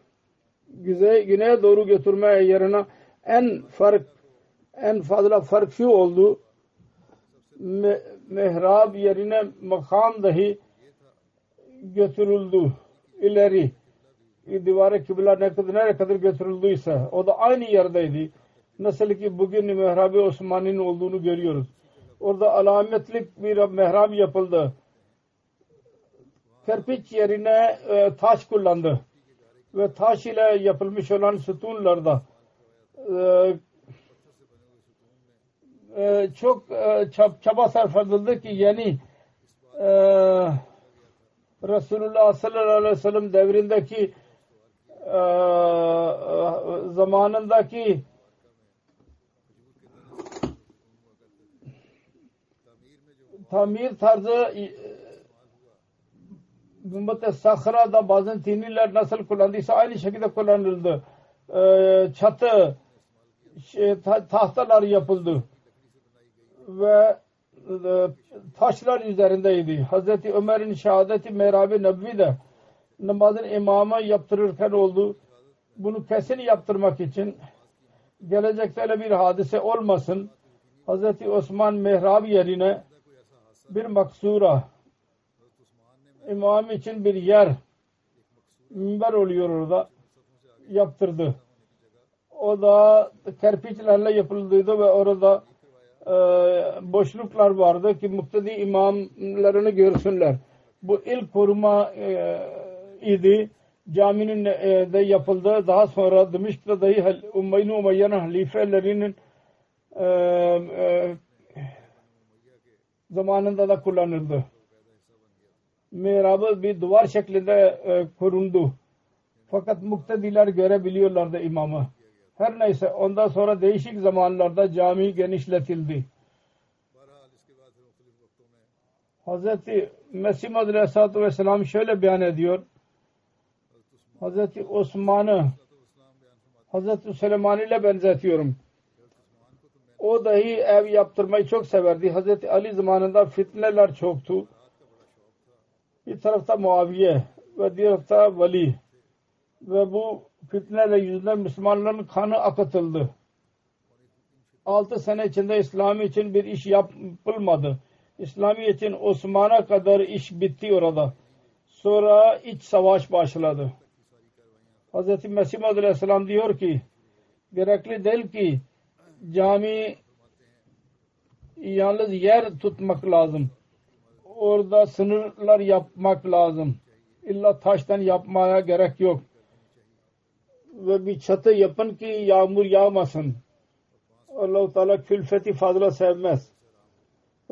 güzey, güneye doğru götürme yerine en fark en fazla fark şu oldu. Me, mihrab yerine makam dahi götürüldü ileri divare kıbla ne kadar nereye kadar götürüldüyse o da aynı yerdeydi. Nasıl ki bugün Mehrab-ı Osman'ın olduğunu görüyoruz. Orada alametlik bir mehrab yapıldı. Kerpiç yerine e, taş kullandı. Ve taş ile yapılmış olan sütunlarda e, e, çok e, çaba sarf edildi ki yeni e, Resulullah sallallahu aleyhi ve sellem devrindeki e, zamanındaki tamir tarzı Gümbat-ı Sahra'da bazen tiniler nasıl kullandıysa aynı şekilde kullanıldı. Çatı şey, tahtalar yapıldı ve e, taşlar üzerindeydi. Hazreti Ömer'in şehadeti Merab-ı Nebvi'de namazın imamı yaptırırken oldu. Bunu kesin yaptırmak için gelecekte bir hadise olmasın. Hazreti Osman mihrab yerine bir maksura imam için bir yer minber oluyor orada yaptırdı. O da kerpiçlerle yapıldıydı ve orada e, boşluklar vardı ki muktedi imamlarını görsünler. Bu ilk koruma e, idi. Caminin e, de yapıldı. Daha sonra Dımışk'ta dahi Umayyin Umayya'nın halifelerinin e, e, zamanında da kullanıldı. Mihrabı bir duvar şeklinde e, korundu. Fakat muktediler görebiliyorlardı imamı. Her neyse ondan sonra değişik zamanlarda cami genişletildi. Hazreti Mesih Aleyhisselatü Vesselam şöyle beyan ediyor. Hazreti Osman'ı Hazreti Süleyman ile benzetiyorum. O dahi ev yaptırmayı çok severdi. Hazreti Ali zamanında fitneler çoktu. Bir tarafta Muaviye ve diğer tarafta Veli. Ve bu fitneler yüzünden Müslümanların kanı akıtıldı. Altı sene içinde İslami için bir iş yapılmadı. İslami için Osman'a kadar iş bitti orada. Sonra iç savaş başladı. Hz. Mesih Aleyhisselam diyor ki gerekli değil ki cami yalnız yer tutmak lazım. Orada sınırlar yapmak lazım. İlla taştan yapmaya gerek yok. Ve bir çatı yapın ki yağmur yağmasın. Allah-u Teala külfeti fazla sevmez.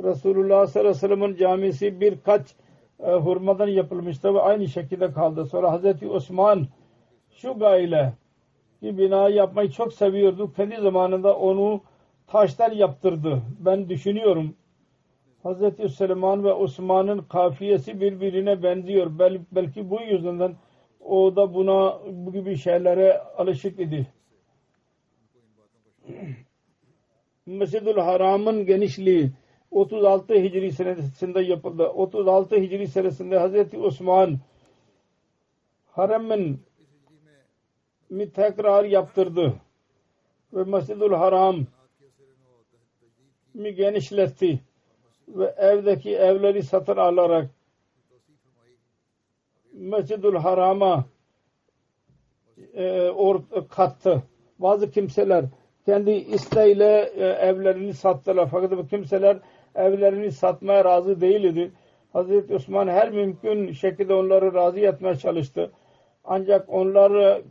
Resulullah sallallahu aleyhi ve sellem'in camisi birkaç e, hurmadan yapılmıştı ve aynı şekilde kaldı. Sonra Hazreti Osman şu gayle ki bina yapmayı çok seviyordu. Kendi zamanında onu taştan yaptırdı. Ben düşünüyorum. Hazreti Süleyman ve Osman'ın kafiyesi birbirine benziyor. Bel belki bu yüzden o da buna bu gibi şeylere alışık idi. Mescid-ül Haram'ın genişliği 36 Hicri senesinde yapıldı. 36 Hicri senesinde Hazreti Osman Haram'ın mi tekrar yaptırdı. Ve Mescid-ül Haram mi genişletti. Ve evdeki evleri satın alarak Mescid-ül Haram'a e, or, kattı. Bazı kimseler kendi isteğiyle e, evlerini sattılar. Fakat bu kimseler evlerini satmaya razı değildi. Hazreti Osman her mümkün şekilde onları razı etmeye çalıştı. Ancak onlar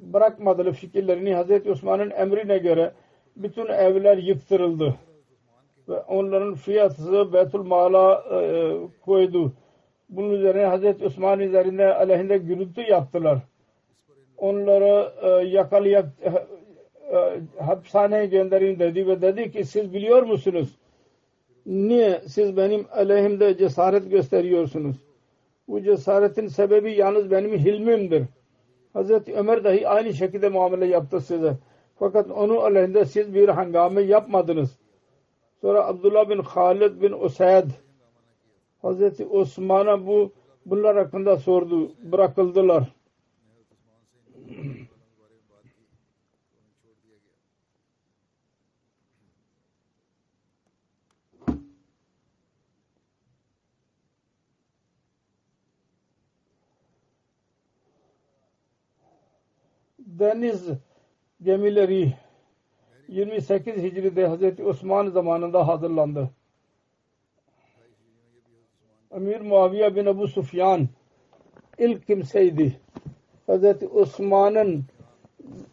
bırakmadılar fikirlerini. Hazreti Osman'ın emrine göre bütün evler yıktırıldı. Ve onların fiyatı Betül Mal'a e, koydu. Bunun üzerine Hazreti Osman üzerinde aleyhinde gürültü yaptılar. Onları e, yakalayıp e, e, hapishaneye gönderin dedi ve dedi ki siz biliyor musunuz? Niye siz benim aleyhimde cesaret gösteriyorsunuz? Bu cesaretin sebebi yalnız benim hilmimdir. Hazreti Ömer dahi aynı şekilde muamele yaptı size. Fakat onu aleyhinde siz bir hangame yapmadınız. Sonra Abdullah bin Halid bin Usayd Hazreti Osman'a bu bunlar hakkında sordu. Bırakıldılar. deniz gemileri 28 Hicri'de Hazreti Osman zamanında hazırlandı. Emir Muaviye bin Ebu Sufyan ilk kimseydi. Hazreti Osman'ın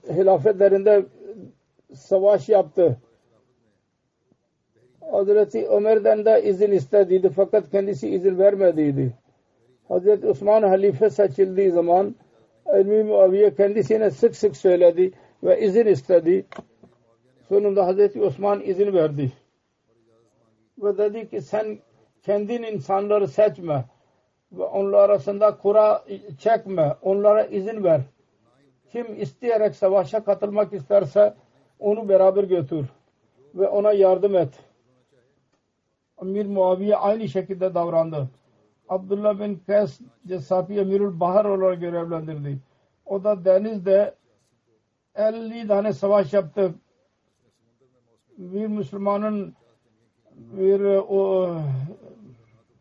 hilafetlerinde savaş yaptı. Hazreti Ömer'den de izin istediydi fakat kendisi izin vermediydi. Hazreti Osman halife seçildiği zaman Emir Muaviye kendisine sık sık söyledi ve izin istedi. Sonunda Hazreti Osman izin verdi. Ve dedi ki sen kendin insanları seçme ve onlar arasında kura çekme. Onlara izin ver. Kim isteyerek savaşa katılmak isterse onu beraber götür ve ona yardım et. Amir Muaviye aynı şekilde davrandı. Abdullah bin Kays Cesapi Emirül Bahar olarak görevlendirdi. O da denizde 50 tane savaş yaptı. Bir Müslümanın bir o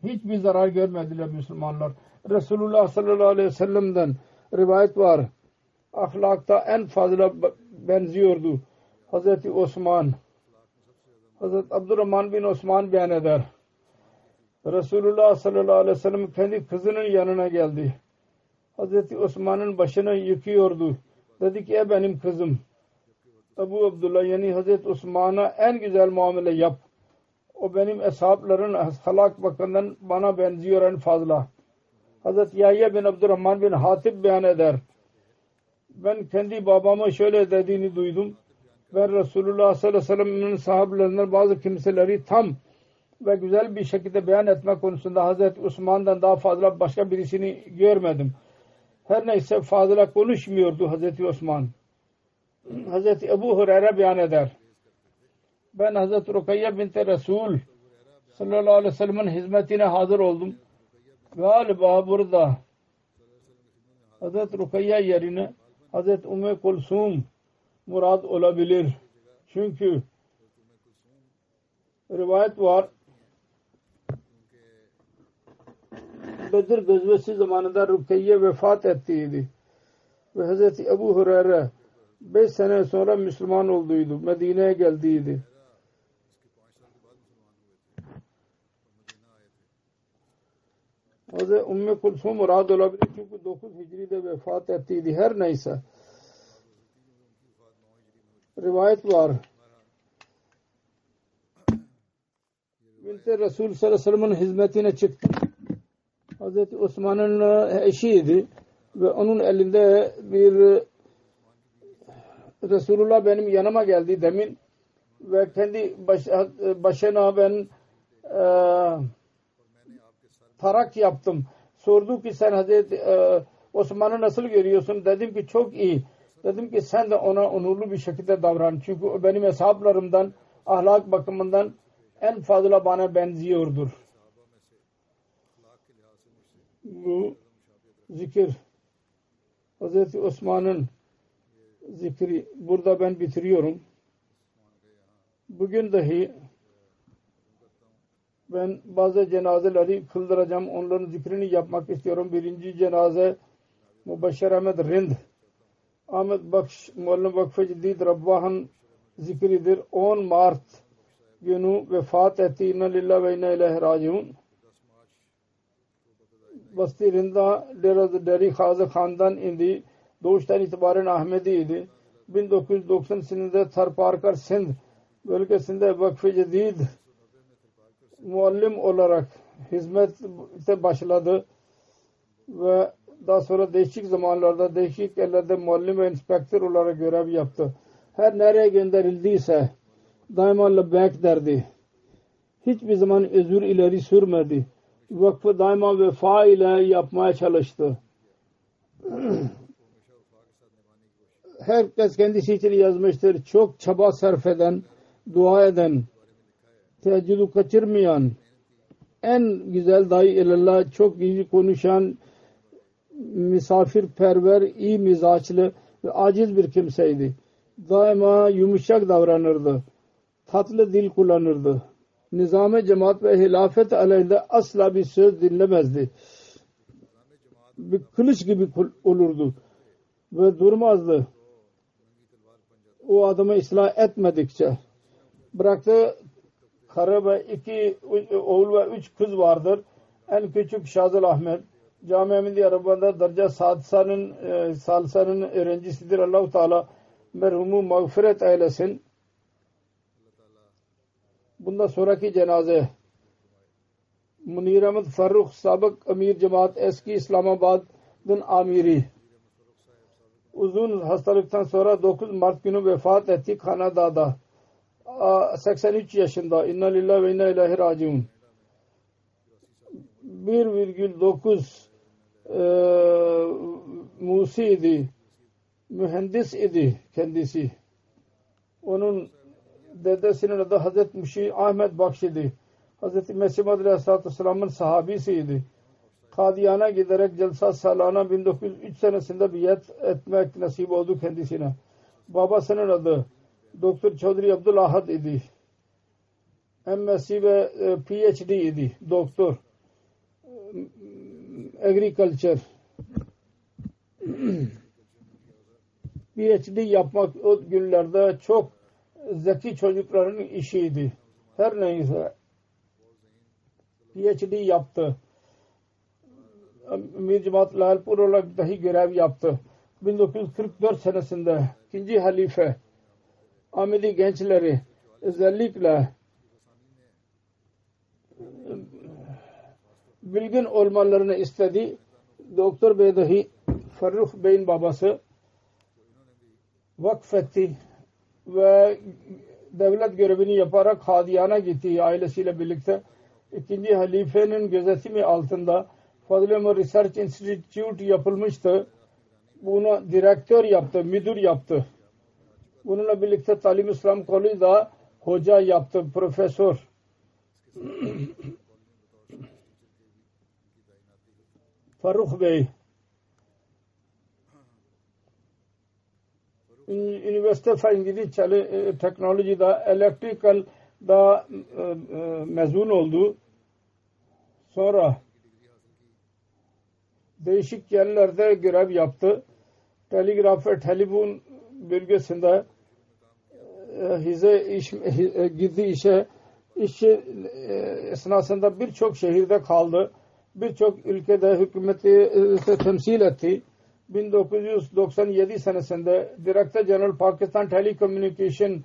hiçbir zarar görmediler Müslümanlar. Resulullah sallallahu aleyhi ve sellem'den rivayet var. Ahlakta en fazla benziyordu. Hazreti Osman. Hazreti Abdurrahman bin Osman beyan eder. Resulullah sallallahu aleyhi ve sellem kendi kızının yanına geldi. Hazreti Osman'ın başını yıkıyordu. Dedi ki e benim kızım. Ebu Abdullah yani Hazreti Osman'a en güzel muamele yap. O benim hesapların halak bakımından bana benziyor en fazla. Hazreti Yahya bin Abdurrahman bin Hatip beyan eder. Ben kendi babama şöyle dediğini duydum. Ben Resulullah sallallahu aleyhi ve sellem'in sahablerinden bazı kimseleri tam ve güzel bir şekilde beyan etme konusunda Hazreti Osman'dan daha fazla başka birisini görmedim. Her neyse fazla konuşmuyordu Hazreti Osman. Hazreti Ebu Hureyre beyan eder. Ben Hazreti Rukayye binti Resul sallallahu aleyhi ve sellem'in hizmetine hazır oldum. Galiba burada Hazreti Rukayye yerine Hazreti Umme Kulsum murad olabilir. Çünkü rivayet var Bedir gazvesi zamanında Rukeyye vefat ettiydi. Ve Hz. Ebu Hureyre 5 sene sonra Müslüman olduydu. Medine'ye geldiydi. Hz. Umme Kulsum murad olabilir çünkü 9 Hicri'de vefat ettiydi. Her neyse. Rivayet var. Binti Resul sallallahu aleyhi ve sellem'in hizmetine çıktı. Hazreti Osman'ın eşiydi ve onun elinde bir Resulullah benim yanıma geldi demin ve kendi baş, başına ben e, tarak yaptım. Sordu ki sen Hazreti e, Osman'ı nasıl görüyorsun? Dedim ki çok iyi. Dedim ki sen de ona onurlu bir şekilde davran. Çünkü o benim hesaplarımdan ahlak bakımından en fazla bana benziyordur bu zikir Hz. Osman'ın zikri burada ben bitiriyorum. Bugün dahi ben bazı cenazeleri kıldıracağım. Onların zikrini yapmak istiyorum. Birinci cenaze Mubaşşer Ahmet Rind Ahmet Bakş Muallim Vakfı Cidid Rabbah'ın zikridir. 10 Mart günü vefat etti. İnna lillahi ve inna ilahi raciun. Basti Rinda Deri Khaza Khan'dan indi. Doğuştan itibaren Ahmediydi. 1990 senede Tharparkar Sindh bölgesinde Vakfı Cedid muallim olarak hizmete başladı ve daha sonra değişik zamanlarda değişik yerlerde muallim ve inspektör olarak görev yaptı. Her nereye gönderildiyse daima labbek derdi. Hiçbir zaman özür ileri sürmedi. Vakfı daima vefa ile yapmaya çalıştı. Herkes kendisi için yazmıştır. Çok çaba sarf eden, dua eden, teheccüdü kaçırmayan, en güzel dahi ilallah, çok iyi konuşan, misafirperver, iyi mizaçlı ve aciz bir kimseydi. Daima yumuşak davranırdı. Tatlı dil kullanırdı. Nizam-ı cemaat ve hilafet aleyhinde asla bir söz dinlemezdi. Bir kılıç gibi olurdu. Ve durmazdı. O adamı ıslah etmedikçe. Bıraktı karı ve iki oğul ve üç kız vardır. En küçük Şazıl Ahmet. Cami Ahmedi Araban'da derece Sadsan'ın e, Salsan'ın öğrencisidir. Allah-u Teala merhumu mağfiret eylesin. Bundan sonraki cenaze Munir Ahmet Farrukh sabık emir cemaat eski İslamabad'ın amiri uzun hastalıktan sonra 9 Mart günü vefat etti Kanada'da 83 yaşında inna lillahi ve inna ilahi raciun 1,9 e, Musi idi mühendis idi kendisi onun dedesinin adı Hazreti Müşi Ahmet Bakşi'di. Hazreti Mesih Aleyhisselatü Vesselam'ın sahabisiydi. Kadiyana giderek Celsa Salana 1903 senesinde biyet etmek nasip oldu kendisine. Babasının adı Doktor Chaudhry Abdul idi. MSc ve e, PhD idi. Doktor. Agriculture. PhD yapmak o günlerde çok zeki çocukların işiydi. Her neyse PhD yaptı. Mir Cemaat Lalpur olarak dahi görev yaptı. 1944 senesinde ikinci halife Ahmedi gençleri özellikle bilgin olmalarını istedi. Doktor Bey dahi Farruh Bey'in babası vakfetti ve devlet görevini yaparak Hadiyana gitti ailesiyle birlikte. İkinci halifenin gözetimi altında Fazıl Research Institute yapılmıştı. Bunu direktör yaptı, müdür yaptı. Bununla birlikte Talim İslam Koleji'da hoca yaptı, profesör. Faruk Bey üniversite fengili teknolojide electrical da mezun oldu. Sonra değişik yerlerde görev yaptı. Telegraf ve telefon bölgesinde hize iş, gizli işe işi esnasında birçok şehirde kaldı. Birçok ülkede hükümeti temsil etti. 1997 senesinde Director General Pakistan Telecommunication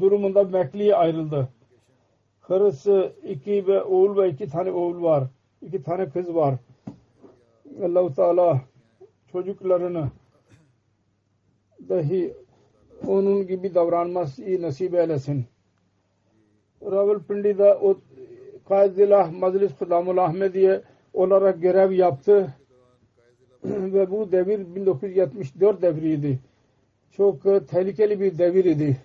durumunda emekliye ayrıldı. Karısı iki ve oğul ve iki tane oğul var. iki tane kız var. Allah-u Teala çocuklarını dahi onun gibi davranması nasip eylesin. Ravalpindi'de o Kaizillah Majlis Kudamul Ahmediye olarak görev yaptı ve bu devir 1974 devriydi. Çok tehlikeli bir devir idi.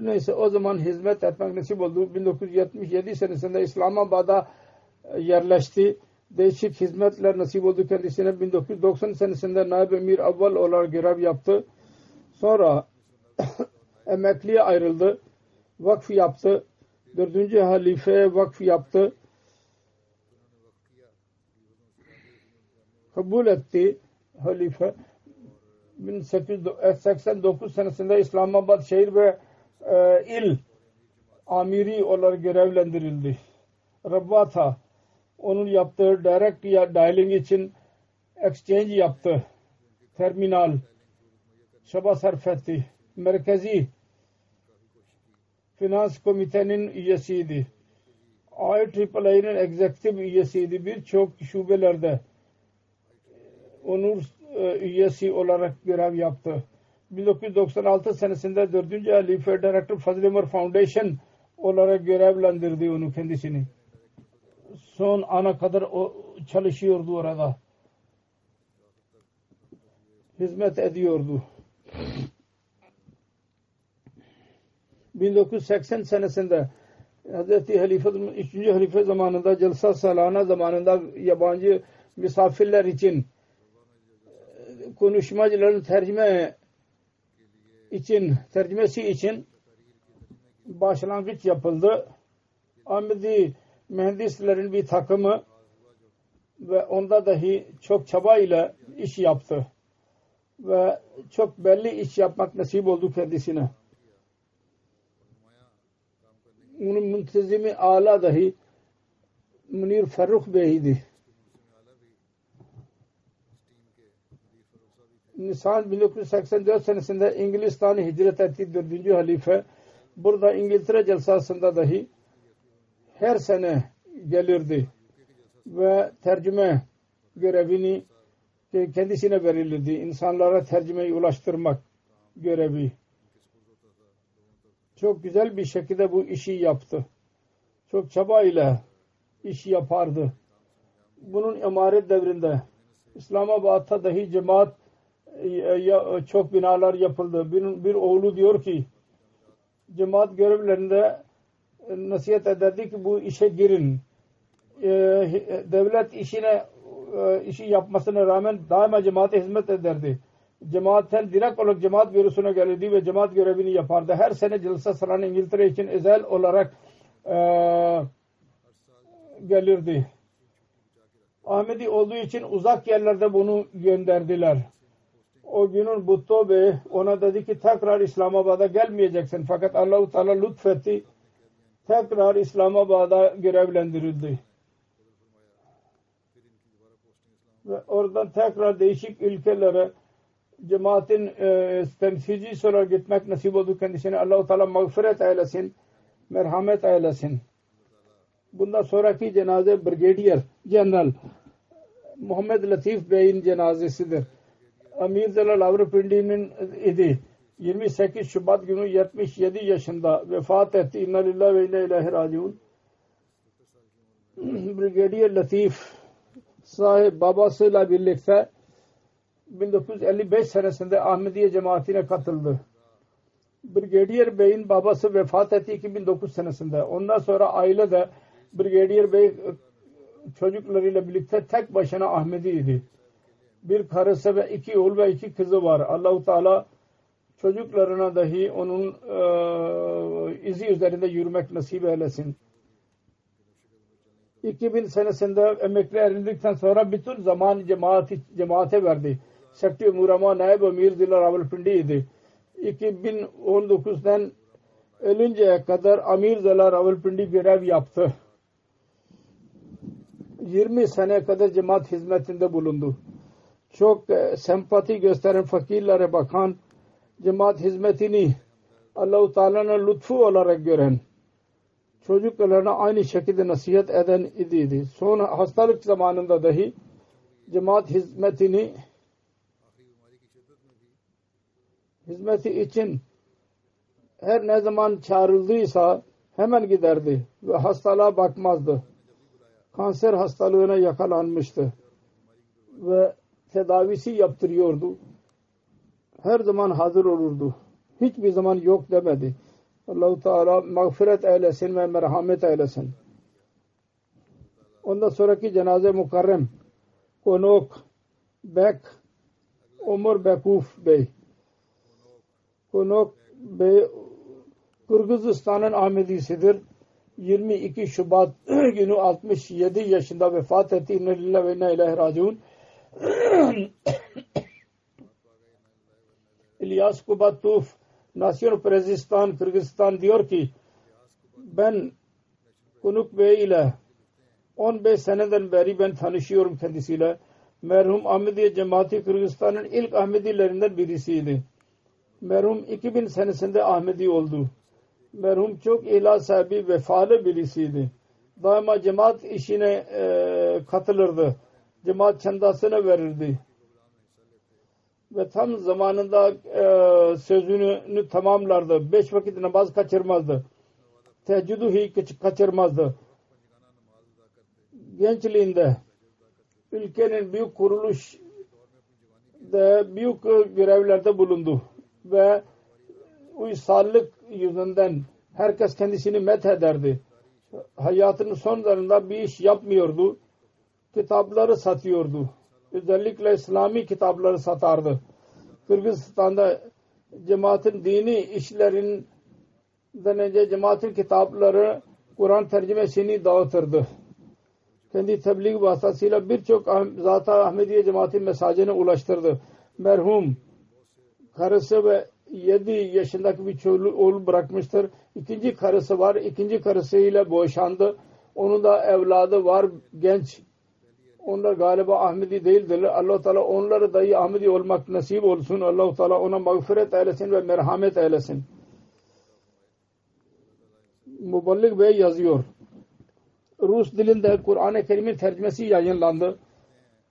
Neyse o zaman hizmet etmek nasip oldu. 1977 senesinde İslamabad'a yerleşti. Değişik hizmetler nasip oldu kendisine. 1990 senesinde Naib Emir Avval olarak görev yaptı. Sonra emekliye ayrıldı. Vakf yaptı. Dördüncü halife vakf yaptı. Kabul etti halife. 1889 senesinde İslamabad şehir ve e, il amiri olarak görevlendirildi. Rabbata onun yaptığı direct ya dialing için exchange yaptı. Terminal çaba sarf etti. Merkezi Finans Komitenin üyesiydi. IEEE'nin executive üyesiydi. Birçok şubelerde onur e, üyesi olarak görev yaptı. 1996 senesinde 4. Halife Director Fazıl Ömer Foundation olarak görevlendirdi onu kendisini. Son ana kadar o çalışıyordu orada. Hizmet ediyordu. 1980 senesinde Hz. Halife 3. Halife zamanında Celsa Salana zamanında yabancı misafirler için konuşmacıların tercüme için tercümesi için başlangıç yapıldı. Ahmedi mühendislerin bir takımı ve onda dahi çok çabayla iş yaptı. Ve çok belli iş yapmak nasip oldu kendisine. Onun müntezimi ala dahi Munir Faruk Bey'di. Nisan 1984 senesinde İngilistan'a hicret etti 4. halife. Burada İngiltere celsasında dahi her sene gelirdi ve tercüme görevini kendisine verilirdi. İnsanlara tercümeyi ulaştırmak görevi. Çok güzel bir şekilde bu işi yaptı. Çok çabayla işi yapardı. Bunun emaret devrinde İslamabad'da dahi cemaat çok binalar yapıldı. Bir, bir oğlu diyor ki cemaat görevlerinde nasihat ederdi ki bu işe girin. Devlet işine işi yapmasına rağmen daima cemaate hizmet ederdi. Cemaatten direkt olarak cemaat bürosuna gelirdi ve cemaat görevini yapardı. Her sene Celsa Saran İngiltere için özel olarak e, gelirdi. Ahmedi olduğu için uzak yerlerde bunu gönderdiler o günün Butto Bey ona dedi ki tekrar İslamabad'a gelmeyeceksin. Fakat Allah-u Teala lütfetti. Tekrar İslamabad'a görevlendirildi. Ve oradan tekrar değişik ülkelere cemaatin e, temsilcisi olarak gitmek nasip oldu kendisine. Allah-u Teala mağfiret eylesin. Merhamet eylesin. Bundan sonraki cenaze Brigadier General Muhammed Latif Bey'in cenazesidir. Amir Zelal Avrupindi'nin idi. 28 Şubat günü 77 yaşında vefat etti. İnna lillahi ve inna ilahi raciun. Brigadier Latif sahip babasıyla birlikte 1955 senesinde Ahmediye cemaatine katıldı. Brigadier Bey'in babası vefat etti 2009 senesinde. Ondan sonra aile de Brigadier Bey çocuklarıyla birlikte tek başına Ahmediydi bir karısı ve iki oğul ve iki kızı var. Allahu Teala çocuklarına dahi onun e, izi üzerinde yürümek nasip eylesin. 2000 senesinde emekli ayrıldıktan sonra bütün zaman cemaati, cemaate verdi. Sekti Murama Naib Emir Zila Ravalpindi idi. 2019'dan ölünceye kadar Amir Zila Ravalpindi görev yaptı. 20 sene kadar cemaat hizmetinde bulundu çok e, sempati gösteren fakirlere bakan cemaat hizmetini Allah-u Teala'nın lütfu olarak gören çocuklarına aynı şekilde nasihat eden idiydi. Son hastalık zamanında dahi cemaat hizmetini hizmeti için her ne zaman çağrıldıysa hemen giderdi ve hastalığa bakmazdı. Kanser hastalığına yakalanmıştı ve tedavisi yaptırıyordu. Her zaman hazır olurdu. Hiçbir zaman yok demedi. Allahu Teala mağfiret eylesin ve merhamet eylesin. Ondan sonraki cenaze mukarrem Konok Bek Umar Bekuf Bey Konok Bey Kırgızistan'ın Ahmedisidir. 22 Şubat günü 67 yaşında vefat etti. İnne lillahi ve inna ilahi raciun. İlyas Kubatuf Nasyon Prezistan, Kırgızistan diyor ki ben Kunuk Bey ile 15 seneden beri ben tanışıyorum kendisiyle. Merhum Ahmediye Cemaati Kırgızistan'ın ilk Ahmedilerinden birisiydi. Merhum 2000 senesinde Ahmedi oldu. Merhum çok ihlas sahibi vefalı birisiydi. Daima cemaat işine e, katılırdı. Cemaat çandasını verirdi. Ve tam zamanında e, sözünü tamamlardı. Beş vakit namaz kaçırmazdı. Teheccüdü hiç kaçırmazdı. Gençliğinde ülkenin büyük kuruluş da büyük görevlerde bulundu ve uysallık yüzünden herkes kendisini met ederdi. Hayatının sonlarında bir iş yapmıyordu. Kitapları satıyordu. Özellikle İslami kitapları satardı. Kırgızistan'da cemaatin dini işlerinden önce cemaatin kitapları Kur'an tercümesini dağıtırdı. Kendi tebliğ vasıtasıyla birçok Zat-ı Ahmediye cemaatin mesajını ulaştırdı. Merhum karısı ve 7 yaşındaki bir çocuğu oğlu bırakmıştır. İkinci karısı var. İkinci karısıyla boşandı. Onun da evladı var genç. Onlar galiba Ahmedi değildir. allah Teala onları dahi Ahmedi olmak nasip olsun. allah Teala ona mağfiret eylesin ve merhamet eylesin. Muballik Bey yazıyor. Rus dilinde Kur'an-ı Kerim'in tercümesi yayınlandı.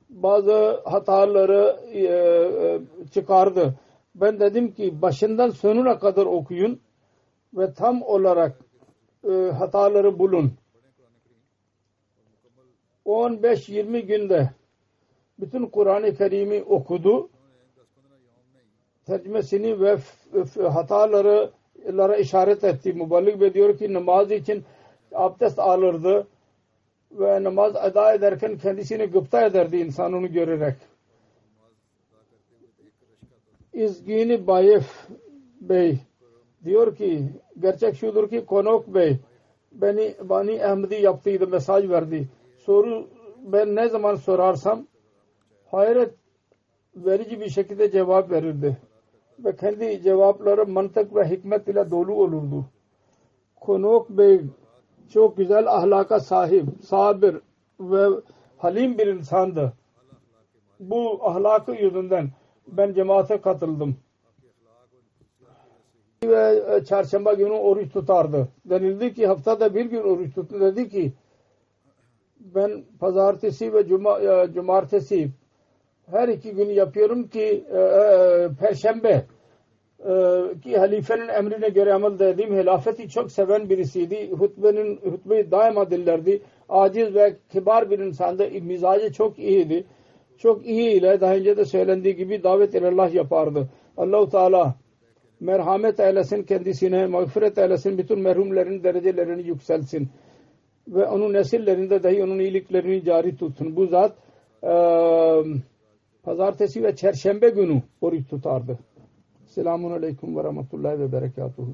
Bazı hataları e, e, çıkardı. Ben dedim ki başından sonuna kadar okuyun ve tam olarak e, hataları bulun. 15-20 günde bütün Kur'an-ı Kerim'i okudu. Tercümesini ve hataları işaret etti. Müballik Bey diyor ki namaz için abdest alırdı ve namaz eda ederken kendisini gıpta ederdi insan onu görerek. İzgini Bayef Bey diyor ki gerçek şudur ki Konok Bey beni Bani Ahmedi yaptıydı mesaj verdi. Soru ben ne zaman sorarsam hayret verici bir şekilde cevap verirdi. Ve kendi cevapları mantık ve hikmet ile dolu olurdu. Konok Bey çok güzel ahlaka sahip, sabir ve halim bir insandı. Bu ahlakı yüzünden ben cemaate katıldım. Ve çarşamba günü oruç tutardı. Denildi ki haftada bir gün oruç tuttu. Dedi ki ben pazartesi ve cuma, e, cumartesi her iki gün yapıyorum ki e, e, perşembe e, ki halifenin emrine göre amel dediğim hilafeti çok seven birisiydi. Hutbenin hutbeyi daima dillerdi. Aciz ve kibar bir insandı. Mizacı çok iyiydi. Çok iyi ile daha önce de söylendiği gibi davet Allah yapardı. Allahu Teala merhamet eylesin kendisine, mağfiret eylesin, bütün merhumlerin derecelerini yükselsin. Ve onun nesillerinde dahi onun iyiliklerini cari tutsun. Bu zat e, pazartesi ve çerşembe günü oruç tutardı. Selamun Aleyküm ve Rahmetullahi ve Berekatuhu.